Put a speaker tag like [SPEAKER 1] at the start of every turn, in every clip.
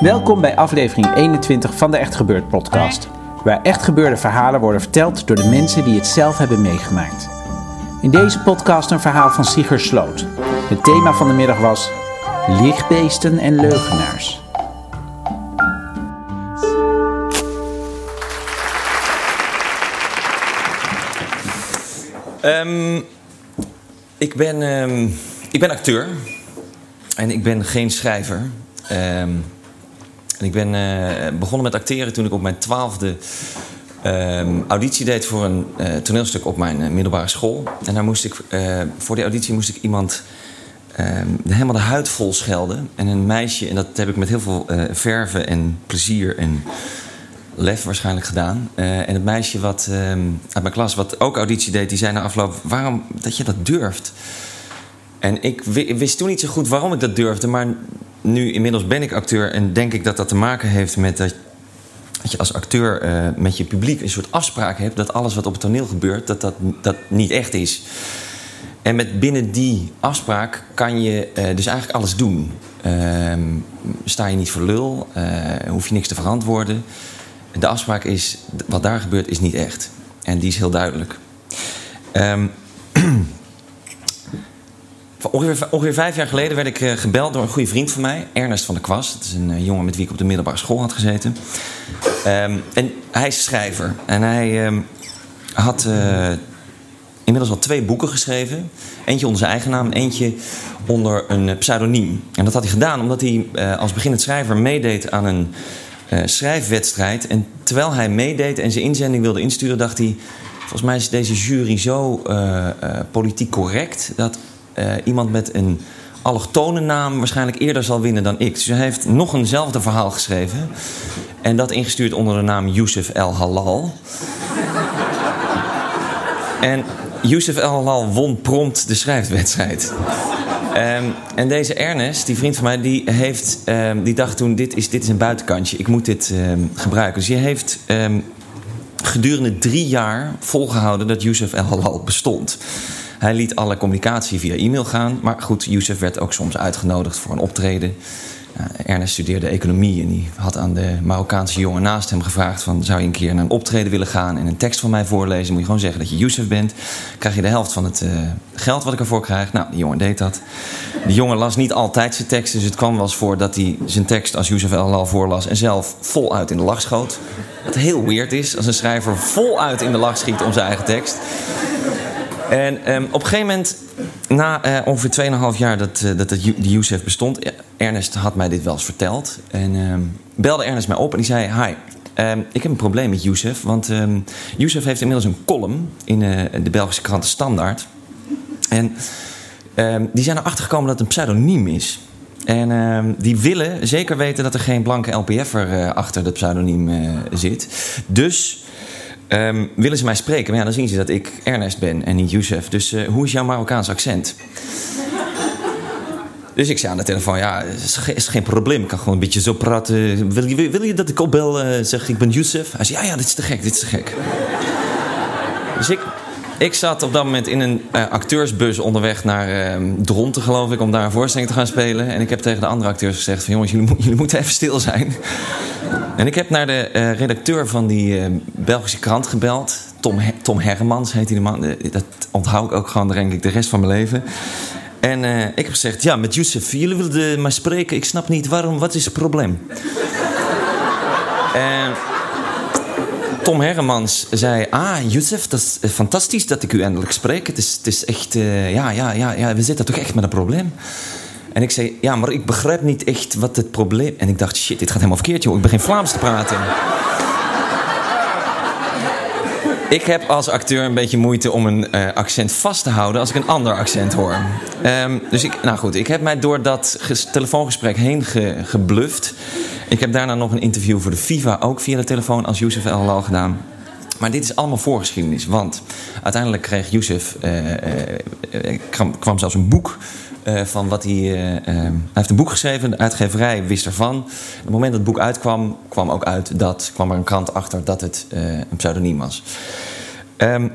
[SPEAKER 1] Welkom bij aflevering 21 van de Echt Gebeurd podcast, waar echt gebeurde verhalen worden verteld door de mensen die het zelf hebben meegemaakt. In deze podcast een verhaal van Sigurd Sloot. Het thema van de middag was lichtbeesten en leugenaars.
[SPEAKER 2] Ehm, ik, ben, ehm, ik ben acteur en ik ben geen schrijver. Ehm, en ik ben eh, begonnen met acteren toen ik op mijn twaalfde auditie deed voor een eh, toneelstuk op mijn eh, middelbare school. En daar moest ik, voor die auditie moest ik iemand helemaal de huid vol schelden. En een meisje, en dat heb ik met heel veel verven en plezier en lef waarschijnlijk gedaan. en het meisje wat, uit mijn klas, wat ook auditie deed, die zei na afloop: waarom dat je dat durft? En ik wist toen niet zo goed waarom ik dat durfde, maar nu inmiddels ben ik acteur en denk ik dat dat te maken heeft met dat, dat je als acteur uh, met je publiek een soort afspraak hebt dat alles wat op het toneel gebeurt, dat dat, dat niet echt is. En met binnen die afspraak kan je uh, dus eigenlijk alles doen. Uh, sta je niet voor lul, hoef je niks te verantwoorden. De afspraak is, wat daar gebeurt, is niet echt. En die is heel duidelijk. Um, Ongeveer, vijf jaar geleden werd ik uh, gebeld door een goede vriend van mij, Ernest van der Kwast. Dat is een uh, jongen met wie ik op de middelbare school had gezeten. Um, en hij is schrijver. En hij um, had uh, inmiddels al twee boeken geschreven. Eentje onder zijn eigen naam, eentje onder een pseudoniem. En dat had hij gedaan omdat hij als beginnend schrijver meedeed aan een schrijfwedstrijd. En terwijl hij meedeed en zijn inzending wilde insturen, dacht hij... Volgens mij is deze jury zo politiek correct... dat iemand met een allochtone naam waarschijnlijk eerder zal winnen dan ik. Dus hij heeft nog eenzelfde verhaal geschreven. En dat ingestuurd onder de naam Youssef El Halal. en Youssef El Halal won prompt de schrijfwedstrijd. Um, en deze Ernest, die vriend van mij, die, heeft, um, die dacht toen... Dit is, dit is een buitenkantje, ik moet dit um, gebruiken. Dus hij heeft gedurende drie jaar volgehouden dat Youssef El Halal bestond. Hij liet alle communicatie via e-mail gaan. Maar goed, Youssef werd ook soms uitgenodigd voor een optreden. Uh, Ernest studeerde economie en die had aan de Marokkaanse jongen naast hem gevraagd: van, Zou je een keer naar een optreden willen gaan en een tekst van mij voorlezen? Moet je gewoon zeggen dat je Youssef bent. Krijg je de helft van het uh, geld wat ik ervoor krijg. Nou, die jongen deed dat. Die jongen las niet altijd zijn tekst, dus het kwam wel eens voor dat hij zijn tekst als Youssef al voorlas en zelf voluit in de lach schoot. Wat heel weird is als een schrijver voluit in de lach schiet om zijn eigen tekst. En um, op een gegeven moment, na uh, ongeveer 2,5 jaar dat, uh, dat de Youssef bestond... Ernest had mij dit wel eens verteld. En um, belde Ernest mij op en die zei... Hi, um, ik heb een probleem met Youssef. Want Youssef heeft inmiddels een column in uh, de Belgische krant Standaard. En die zijn erachter gekomen dat het een pseudoniem is. En die willen zeker weten dat er geen blanke LPF'er achter dat pseudoniem zit. Dus... Um, willen ze mij spreken? Maar ja, dan zien ze dat ik Ernest ben en niet Youssef. Dus uh, hoe is jouw Marokkaans accent? Dus ik zei aan de telefoon, ja, is, is geen probleem. Ik kan gewoon een beetje zo praten. Wil je, wil je dat ik opbel uh, zeg ik ben Youssef? Hij zei, ja, ja, dit is te gek, dit is te gek. dus ik, ik zat op dat moment in een uh, acteursbus onderweg naar uh, Dronten, geloof ik, om daar een voorstelling te gaan spelen. En ik heb tegen de andere acteurs gezegd: van, jongens, jullie, moeten even stil zijn. en ik heb naar de uh, redacteur van die Belgische krant gebeld. Tom, Tom Hermans heet die man. dat onthoud ik ook gewoon, denk ik, de rest van mijn leven. En ik heb gezegd: ja, met Youssef, jullie wilden maar spreken. Ik snap niet waarom, wat is het probleem? En. Tom Hermans zei: Ah, Youssef, dat is fantastisch dat ik u eindelijk spreek. Het is, het is echt, uh, ja, ja, ja, ja, we zitten toch echt met een probleem. En ik zei: Ja, maar ik begrijp niet echt wat het probleem En ik dacht: Shit, dit gaat helemaal verkeerd, joh. Ik begin Vlaams te praten. Ik heb als acteur een beetje moeite om een uh, accent vast te houden als ik een ander accent hoor. Um, dus ik, nou goed, ik heb mij door dat telefoongesprek heen ge, gebluft. Ik heb daarna nog een interview voor de FIFA, ook via de telefoon, als Youssef El Halal gedaan. Maar dit is allemaal voorgeschiedenis. Want uiteindelijk kreeg Youssef, uh, kwam, kwam, zelfs een boek uh, van wat hij. hij heeft een boek geschreven, de uitgeverij wist ervan. Op het moment dat het boek uitkwam, kwam ook uit dat. kwam er een krant achter dat het een pseudoniem was. Um,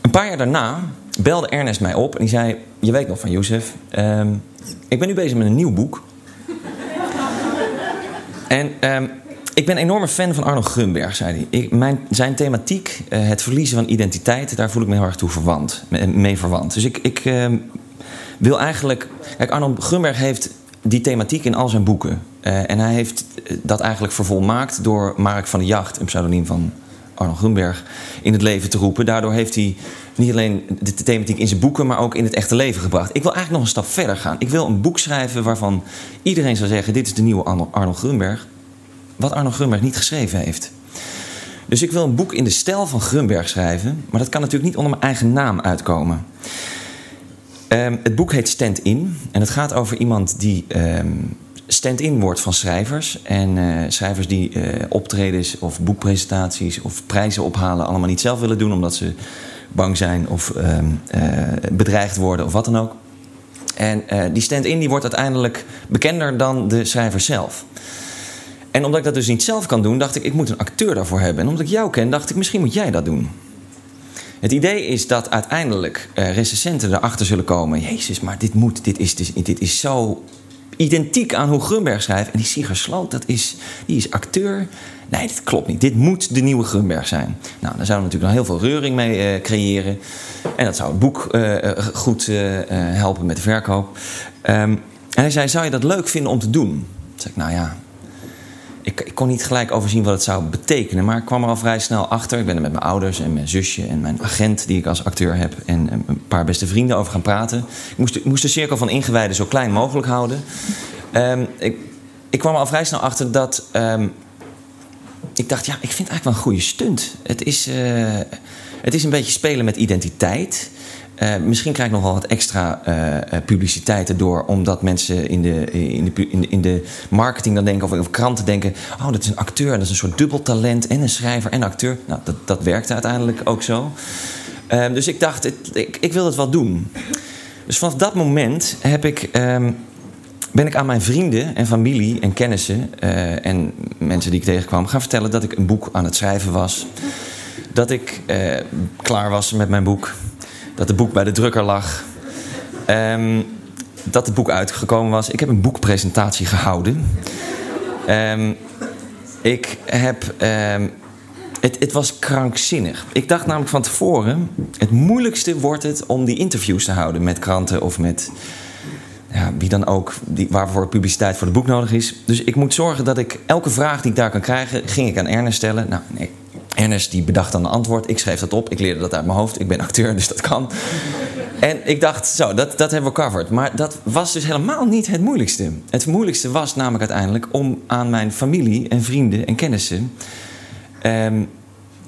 [SPEAKER 2] een paar jaar daarna belde Ernest mij op en die zei: Je weet nog van Youssef, um, ik ben nu bezig met een nieuw boek. En um, ik ben een enorme fan van Arno Grunberg, zei hij. Ik, mijn, zijn thematiek, het verliezen van identiteit, daar voel ik me heel erg toe verwant, mee verwant. Dus ik, ik wil eigenlijk. Kijk, Arno Grunberg heeft die thematiek in al zijn boeken. Uh, en hij heeft dat eigenlijk vervolmaakt door Mark van de Jacht, een pseudoniem van Arno Grunberg, in het leven te roepen. Daardoor heeft hij niet alleen de thematiek in zijn boeken, maar ook in het echte leven gebracht. Ik wil eigenlijk nog een stap verder gaan. Ik wil een boek schrijven waarvan iedereen zou zeggen: dit is de nieuwe Arno Grunberg wat Arno Grunberg niet geschreven heeft. Dus ik wil een boek in de stijl van Grunberg schrijven, maar dat kan natuurlijk niet onder mijn eigen naam uitkomen. Um, het boek heet Stand In en het gaat over iemand die um, stand-in wordt van schrijvers. En uh, schrijvers die uh, optredens of boekpresentaties of prijzen ophalen allemaal niet zelf willen doen omdat ze bang zijn of um, uh, bedreigd worden of wat dan ook. En die stand-in die wordt uiteindelijk bekender dan de schrijver zelf. En omdat ik dat dus niet zelf kan doen, dacht ik, ik moet een acteur daarvoor hebben. En omdat ik jou ken, dacht ik, misschien moet jij dat doen. Het idee is dat uiteindelijk uh, recensenten erachter zullen komen. Jezus, maar dit moet, dit is, dit, dit is zo identiek aan hoe Grunberg schrijft. En die Sigar Sloot, dat is, die is acteur. Nee, dit klopt niet. Dit moet de nieuwe Grunberg zijn. Nou, daar zouden we natuurlijk nog heel veel reuring mee uh, creëren. En dat zou het boek uh, goed helpen met de verkoop. Um, en hij zei, zou je dat leuk vinden om te doen? Toen zei ik, nou ja, ik, kon niet gelijk overzien wat het zou betekenen. Maar ik kwam er al vrij snel achter. Ik ben er met mijn ouders en mijn zusje en mijn agent, die ik als acteur heb, en een paar beste vrienden over gaan praten. Ik moest, moest de cirkel van ingewijden zo klein mogelijk houden. Um, ik, ik, kwam er al vrij snel achter dat. Um, ik dacht, ja, ik vind het eigenlijk wel een goede stunt. Het is, uh, het is een beetje spelen met identiteit. Uh, misschien krijg ik nog wel wat extra uh, publiciteit erdoor, omdat mensen in de, in, de, in, de, in de marketing dan denken, of, of kranten denken: oh, dat is een acteur, dat is een soort dubbeltalent en een schrijver en acteur. Nou, dat, dat werkte uiteindelijk ook zo. Uh, dus ik dacht, ik, ik wil het wel doen. Dus vanaf dat moment heb ik, um, ben ik aan mijn vrienden en familie en kennissen en mensen die ik tegenkwam gaan vertellen dat ik een boek aan het schrijven was. Dat ik klaar was met mijn boek dat het boek bij de drukker lag. Um, dat het boek uitgekomen was. Ik heb een boekpresentatie gehouden. Um, ik heb. Um, het, het, was krankzinnig. Ik dacht namelijk van tevoren: het moeilijkste wordt het om die interviews te houden met kranten of met. Ja, wie dan ook, die, waarvoor publiciteit voor het boek nodig is. Dus ik moet zorgen dat ik elke vraag die ik daar kan krijgen, ging ik aan Ernest stellen. Nou, nee, Ernest die bedacht dan een antwoord. Ik schreef dat op. Ik leerde dat uit mijn hoofd. Ik ben acteur, dus dat kan. En ik dacht, zo, dat, dat hebben we covered. Maar dat was dus helemaal niet het moeilijkste. Het moeilijkste was namelijk uiteindelijk om aan mijn familie en vrienden en kennissen um,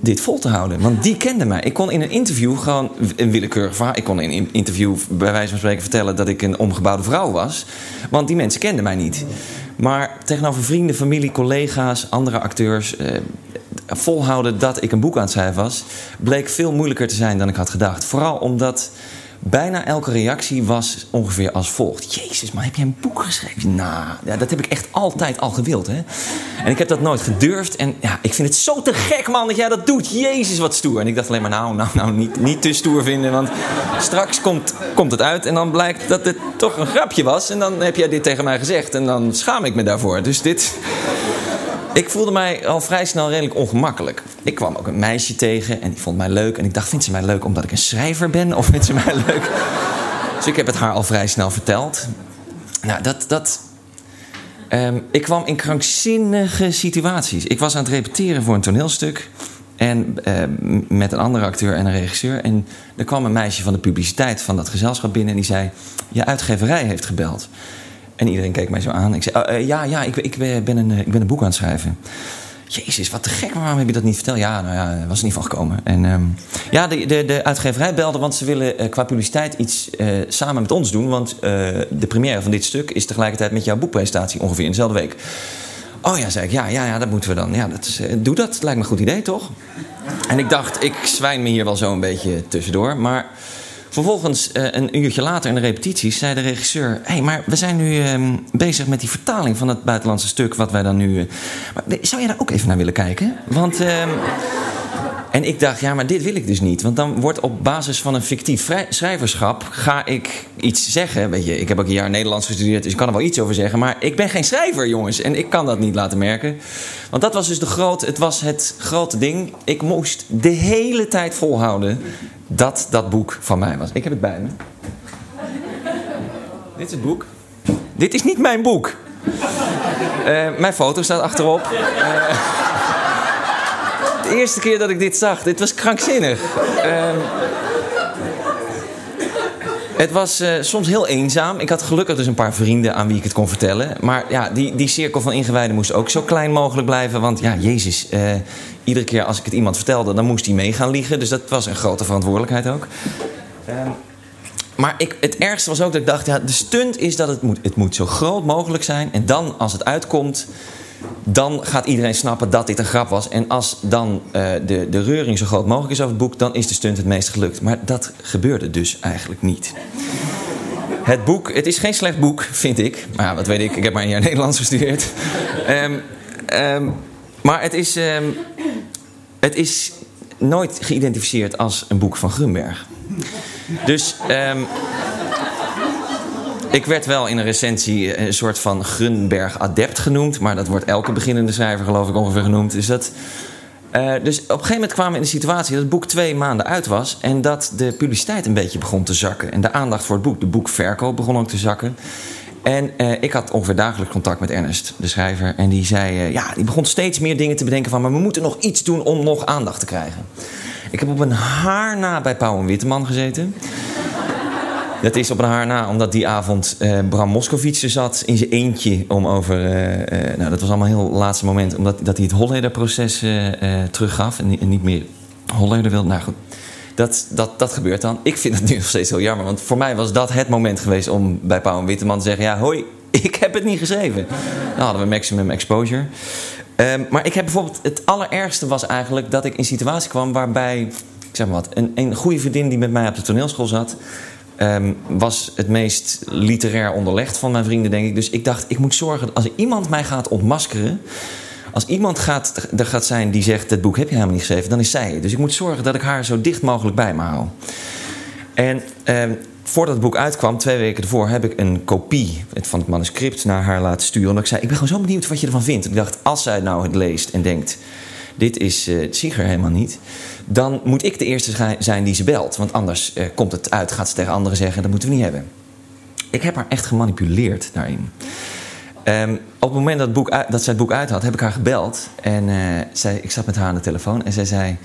[SPEAKER 2] dit vol te houden. Want die kenden mij. Ik kon in een interview gewoon een willekeurig verhaal. Ik kon in een interview bij wijze van spreken vertellen dat ik een omgebouwde vrouw was. Want die mensen kenden mij niet. Maar tegenover vrienden, familie, collega's, andere acteurs. Eh, volhouden dat ik een boek aan het schrijven was, bleek veel moeilijker te zijn dan ik had gedacht. Vooral omdat Bijna elke reactie was ongeveer als volgt. Jezus, maar heb jij een boek geschreven? Nou, ja, dat heb ik echt altijd al gewild. Hè? En ik heb dat nooit gedurfd. En ja, ik vind het zo te gek, man, dat jij dat doet. Jezus, wat stoer. En ik dacht alleen maar, nou, nou, nou, niet, niet te stoer vinden. Want straks komt, komt het uit en dan blijkt dat het toch een grapje was. En dan heb jij dit tegen mij gezegd. En dan schaam ik me daarvoor. Dus dit... Ik voelde mij al vrij snel redelijk ongemakkelijk. Ik kwam ook een meisje tegen en die vond mij leuk. En ik dacht, vindt ze mij leuk omdat ik een schrijver ben? Of vindt ze mij leuk? Dus ik heb het haar al vrij snel verteld. Nou, dat... dat ehm, ik kwam in krankzinnige situaties. Ik was aan het repeteren voor een toneelstuk. En ehm, met een andere acteur en een regisseur. En er kwam een meisje van de publiciteit van dat gezelschap binnen. En die zei, je uitgeverij heeft gebeld. En iedereen keek mij zo aan. Ik zei, oh, eh, ja, ja, ik, ik, ben een, eh, ik ben een boek aan het schrijven. Jezus, wat te gek, waarom heb je dat niet verteld? Ja, nou ja, was er niet van gekomen. En ehm, ja, de, de, de uitgeverij belde, want ze willen qua publiciteit iets samen met ons doen. Want de première van dit stuk is tegelijkertijd met jouw boekpresentatie ongeveer in dezelfde week. Oh ja, zei ik, ja, ja, ja dat moeten we dan. Ja, dat is, doe dat, lijkt me een goed idee, toch? En ik dacht, ik zwijn me hier wel zo een beetje tussendoor. Maar Vervolgens, uh, een uurtje later in de repetities, zei de regisseur: Hé, hey, maar we zijn nu uh, bezig met die vertaling van het buitenlandse stuk, wat wij dan nu. Uh, maar, zou je daar ook even naar willen kijken? Want. En ik dacht, ja, maar dit wil ik dus niet. Want dan wordt op basis van een fictief schrijverschap... ga ik iets zeggen. Weet je, ik heb ook een jaar Nederlands gestudeerd... dus ik kan er wel iets over zeggen. Maar ik ben geen schrijver, jongens. En ik kan dat niet laten merken. Want dat was dus de groot, het, was het grote ding. Ik moest de hele tijd volhouden dat dat boek van mij was. Ik heb het bij me. Dit is het boek. Dit is niet mijn boek. Uh, mijn foto staat achterop. Uh, eerste keer dat ik dit zag, dit was krankzinnig. Uh, het was uh, soms heel eenzaam. Ik had gelukkig dus een paar vrienden aan wie ik het kon vertellen. Maar ja, die, die cirkel van ingewijden moest ook zo klein mogelijk blijven. Want ja, Jezus, uh, iedere keer als ik het iemand vertelde, dan moest hij mee gaan liegen. Dus dat was een grote verantwoordelijkheid ook. Uh, maar ik, het ergste was ook dat ik dacht, ja, de stunt is dat het moet, het moet zo groot mogelijk zijn. En dan, als het uitkomt, dan gaat iedereen snappen dat dit een grap was. En als dan uh, de, de reuring zo groot mogelijk is over het boek, dan is de stunt het meest gelukt. Maar dat gebeurde dus eigenlijk niet. Het boek, het is geen slecht boek, vind ik. Maar ja, wat weet ik, ik heb maar een jaar Nederlands gestudeerd. Um, um, maar het is, um, het is nooit geïdentificeerd als een boek van Grunberg. Dus ik werd wel in een recensie een soort van Grunberg-adept genoemd. Maar dat wordt elke beginnende schrijver geloof ik ongeveer genoemd. Dus, dat, uh, dus op een gegeven moment kwamen we in de situatie dat het boek twee maanden uit was. En dat de publiciteit een beetje begon te zakken. En de aandacht voor het boek, de boekverkoop begon ook te zakken. En uh, ik had ongeveer dagelijks contact met Ernest, de schrijver. En die zei, ja, die begon steeds meer dingen te bedenken van... maar we moeten nog iets doen om nog aandacht te krijgen. Ik heb op een haar na bij Pauw en Witteman gezeten. Dat is op een haar na, omdat die avond uh, Bram er zat in zijn eentje om over. Uh, uh, nou, dat was allemaal heel laatste moment, omdat dat hij het Holleder-proces teruggaf en, en, niet meer Holleder wilde. Nou goed, dat, dat, dat gebeurt dan. Ik vind het nu nog steeds heel jammer, want voor mij was dat het moment geweest om bij Pauw en Witteman te zeggen: Ja, hoi, ik heb het niet geschreven. Dan hadden we maximum exposure. Um, maar ik heb bijvoorbeeld, het allerergste was eigenlijk dat ik in een situatie kwam waarbij, ik zeg maar wat, een, een goede vriendin die met mij op de toneelschool zat. Um, was het meest literair onderlegd van mijn vrienden, denk ik. Dus ik dacht, ik moet zorgen als iemand mij gaat ontmaskeren. Als iemand gaat, er gaat zijn die zegt: dat boek heb je helemaal niet geschreven, dan is zij. Dus ik moet zorgen dat ik haar zo dicht mogelijk bij me hou. En um, voordat het boek uitkwam, twee weken ervoor, heb ik een kopie van het manuscript naar haar laten sturen. En ik zei: Ik ben gewoon zo benieuwd wat je ervan vindt. ik dacht, als zij nou het leest en denkt: Dit is uh, Zieger helemaal niet dan moet ik de eerste zijn die ze belt. Want anders eh, komt het uit, gaat ze tegen anderen zeggen: dat moeten we niet hebben. Ik heb haar echt gemanipuleerd daarin. Um, op het moment dat, het boek dat zij het boek uit had, heb ik haar gebeld. En uh, zij, ik zat met haar aan de telefoon en zij zei: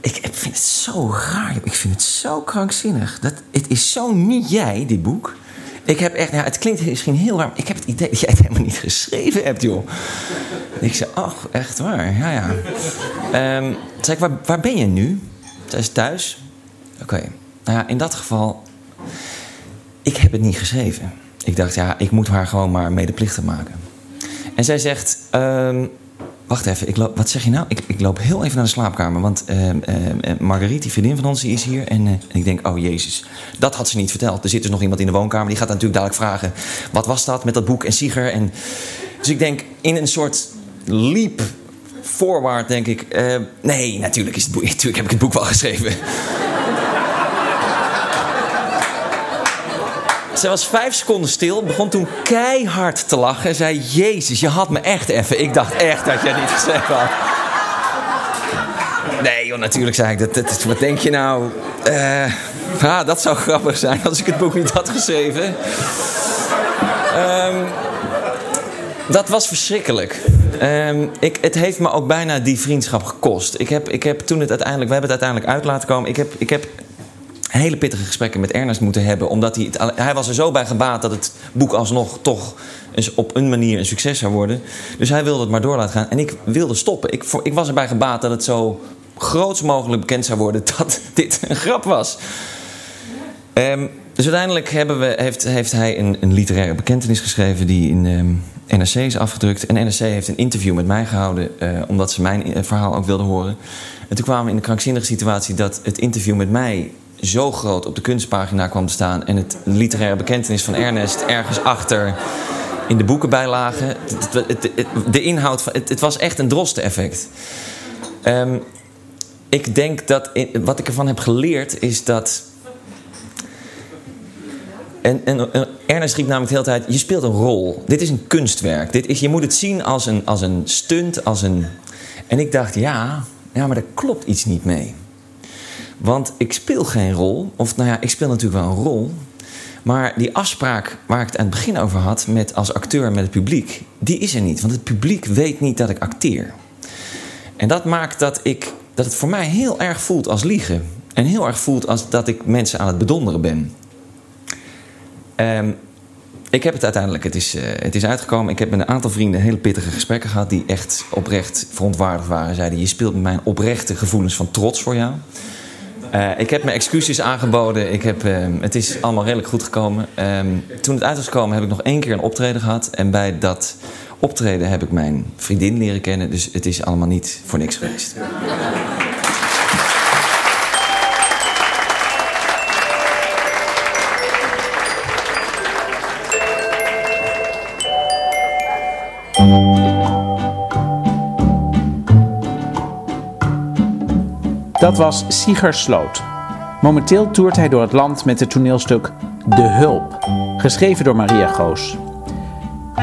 [SPEAKER 2] ik, vind het zo raar, ik vind het zo krankzinnig. Dat, het is zo niet jij, dit boek. Ik heb echt, ja, het klinkt misschien heel raar, ik heb het idee dat jij het helemaal niet geschreven hebt, joh. Ik zei, ach, echt waar, ja, ja. Um, zei ik, waar, waar ben je nu? Zij is thuis. Oké, nou ja, in dat geval, ik heb het niet geschreven. Ik dacht, ja, ik moet haar gewoon maar medeplichtig maken. En zij zegt, um, wacht even, ik loop, wat zeg je nou? Ik, ik loop heel even naar de slaapkamer. Want uh, Marguerite, die vriendin van ons, die is hier. En, en, ik denk, oh jezus, dat had ze niet verteld. Er zit dus nog iemand in de woonkamer. Die gaat natuurlijk dadelijk vragen, wat was dat met dat boek en Sieger? En, dus ik denk, in een soort leap forward denk ik... nee, natuurlijk, is het boek, natuurlijk heb ik het boek wel geschreven. Ze was vijf seconden stil, begon toen keihard te lachen en zei: Jezus, je had me echt even. Ik dacht echt dat jij niet gezegd had. Nee, joh, natuurlijk zei ik dat. dat wat denk je nou? Uh, ah, dat zou grappig zijn als ik het boek niet had geschreven. Um, dat was verschrikkelijk. Um, ik, het heeft me ook bijna die vriendschap gekost. Ik heb, ik heb toen het uiteindelijk, we hebben het uiteindelijk uit laten komen. Ik heb, ik heb hele pittige gesprekken met Ernest moeten hebben. Omdat hij, hij was er zo bij gebaat dat het boek alsnog toch op een manier een succes zou worden. Dus hij wilde het maar door laten gaan. En ik wilde stoppen. Ik, ik was erbij gebaat dat het zo groots mogelijk bekend zou worden dat dit een grap was. Um, dus uiteindelijk hebben we, heeft, heeft hij een, een literaire bekentenis geschreven die in ehm, NRC is afgedrukt. En NRC heeft een interview met mij gehouden, uh, omdat ze mijn eh, verhaal ook wilden horen. En toen kwamen we in de krankzinnige situatie dat het interview met mij zo groot op de kunstpagina kwam te staan en het literaire bekentenis van Ernest ergens achter in de boekenbijlagen. De inhoud van het, het was echt een droste-effect. Um, ik denk dat wat ik ervan heb geleerd is dat. En, en, en, Ernest riep namelijk de hele tijd: je speelt een rol. Dit is een kunstwerk. Dit is, je moet het zien als een, als een stunt, als een. En ik dacht: ja, ja, maar daar klopt iets niet mee. Want ik speel geen rol. Of nou ja, ik speel natuurlijk wel een rol. Maar die afspraak waar ik het aan het begin over had met als acteur met het publiek, die is er niet. Want het publiek weet niet dat ik acteer. En dat maakt dat, ik, dat het voor mij heel erg voelt als liegen. En heel erg voelt als dat ik mensen aan het bedonderen ben. Um, ik heb het uiteindelijk, het is, uh, het is uitgekomen. Ik heb met een aantal vrienden hele pittige gesprekken gehad... die echt oprecht verontwaardigd waren. Zeiden, je speelt met mijn oprechte gevoelens van trots voor jou. Uh, ik heb mijn excuses aangeboden. Ik heb, uh, het is allemaal redelijk goed gekomen. Uh, toen het uit was gekomen heb ik nog één keer een optreden gehad. En bij dat optreden heb ik mijn vriendin leren kennen. Dus het is allemaal niet voor niks geweest.
[SPEAKER 1] Dat was Sieger Sloot. Momenteel toert hij door het land met het toneelstuk De Hulp, geschreven door Maria Goos.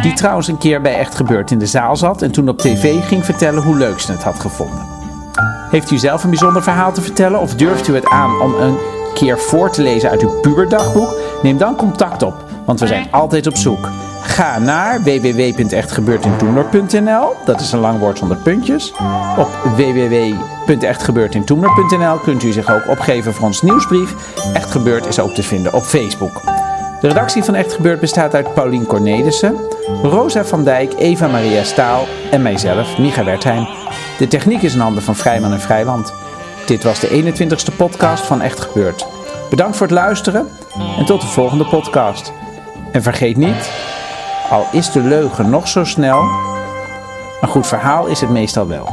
[SPEAKER 1] Die trouwens een keer bij Echt Gebeurd in de zaal zat en toen op tv ging vertellen hoe leuk ze het had gevonden. Heeft u zelf een bijzonder verhaal te vertellen of durft u het aan om een keer voor te lezen uit uw puberdagboek? Neem dan contact op, want we zijn altijd op zoek. Ga naar www.echtgebeurtintoener.nl. Dat is een lang woord zonder puntjes. Op www.echtgebeurtintoener.nl kunt u zich ook opgeven voor ons nieuwsbrief. Echt Gebeurd is ook te vinden op Facebook. De redactie van Echt Gebeurd bestaat uit Paulien Cornelissen, Rosa van Dijk, Eva Maria Staal en mijzelf, Micha Wertheim. De techniek is in handen van Vrijman en Vrijland. Dit was de 21ste podcast van Echt Gebeurd. Bedankt voor het luisteren en tot de volgende podcast. En vergeet niet, al is de leugen nog zo snel, een goed verhaal is het meestal wel.